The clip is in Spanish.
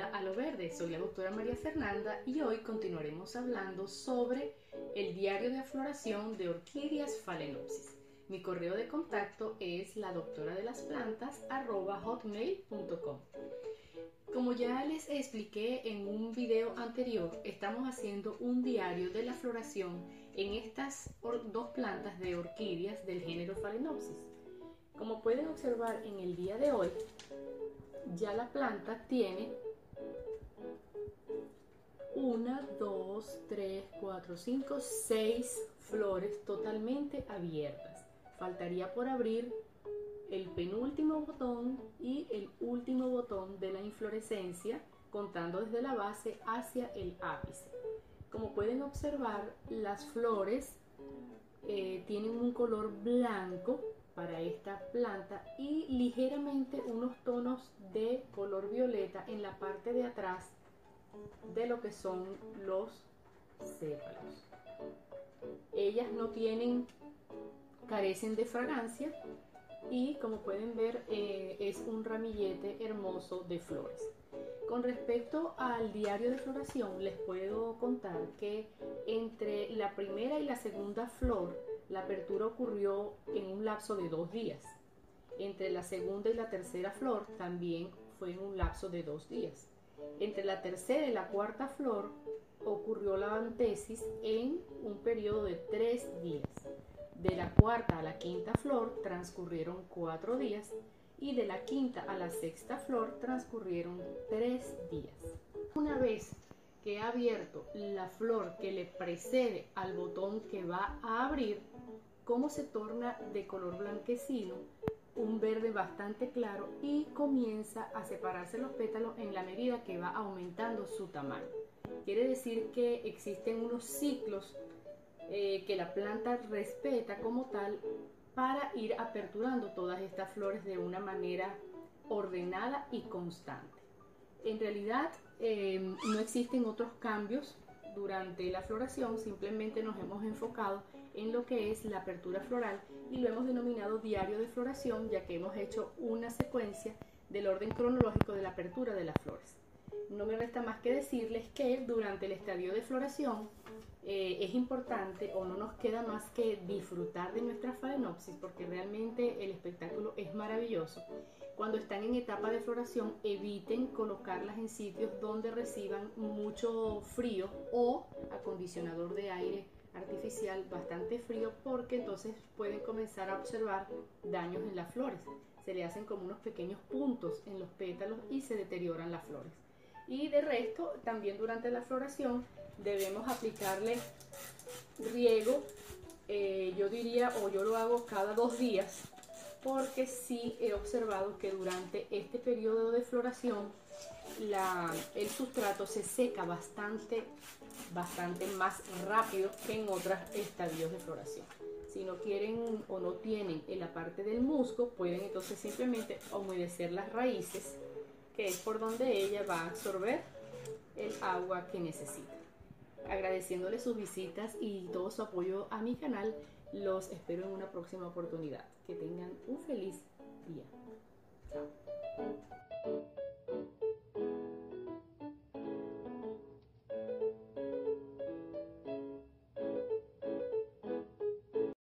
A Lo Verde, soy la doctora María Fernanda y hoy continuaremos hablando sobre el diario de afloración de orquídeas phalaenopsis. Mi correo de contacto es la doctora de las plantas hotmail.com. Como ya les expliqué en un video anterior, estamos haciendo un diario de la floración en estas dos plantas de orquídeas del género Phalaenopsis. Como pueden observar en el día de hoy, ya la planta tiene una, dos, tres, cuatro, cinco, seis flores totalmente abiertas. Faltaría por abrir el penúltimo botón y el último botón de la inflorescencia contando desde la base hacia el ápice. Como pueden observar, las flores eh, tienen un color blanco para esta planta y ligeramente unos tonos de color violeta en la parte de atrás de lo que son los sépalos. Ellas no tienen, carecen de fragancia y como pueden ver eh, es un ramillete hermoso de flores. Con respecto al diario de floración les puedo contar que entre la primera y la segunda flor la apertura ocurrió en un lapso de dos días. Entre la segunda y la tercera flor también fue en un lapso de dos días. Entre la tercera y la cuarta flor ocurrió la antesis en un periodo de tres días. De la cuarta a la quinta flor transcurrieron cuatro días y de la quinta a la sexta flor transcurrieron tres días. Una vez que ha abierto la flor que le precede al botón que va a abrir, cómo se torna de color blanquecino, un verde bastante claro y comienza a separarse los pétalos en la medida que va aumentando su tamaño. Quiere decir que existen unos ciclos eh, que la planta respeta como tal para ir aperturando todas estas flores de una manera ordenada y constante. En realidad eh, no existen otros cambios durante la floración, simplemente nos hemos enfocado en lo que es la apertura floral y lo hemos denominado diario de floración ya que hemos hecho una secuencia del orden cronológico de la apertura de las flores. No me resta más que decirles que durante el estadio de floración eh, es importante o no nos queda más que disfrutar de nuestra phalaenopsis porque realmente el espectáculo es maravilloso. Cuando están en etapa de floración eviten colocarlas en sitios donde reciban mucho frío o acondicionador de aire artificial bastante frío porque entonces pueden comenzar a observar daños en las flores. Se le hacen como unos pequeños puntos en los pétalos y se deterioran las flores. Y de resto, también durante la floración debemos aplicarle riego, eh, yo diría, o yo lo hago cada dos días, porque sí he observado que durante este periodo de floración el sustrato se seca bastante, bastante más rápido que en otros estadios de floración. Si no quieren o no tienen en la parte del musgo, pueden entonces simplemente humedecer las raíces, que es por donde ella va a absorber el agua que necesita. Agradeciéndole sus visitas y todo su apoyo a mi canal, los espero en una próxima oportunidad. Que tengan un feliz día. Chao.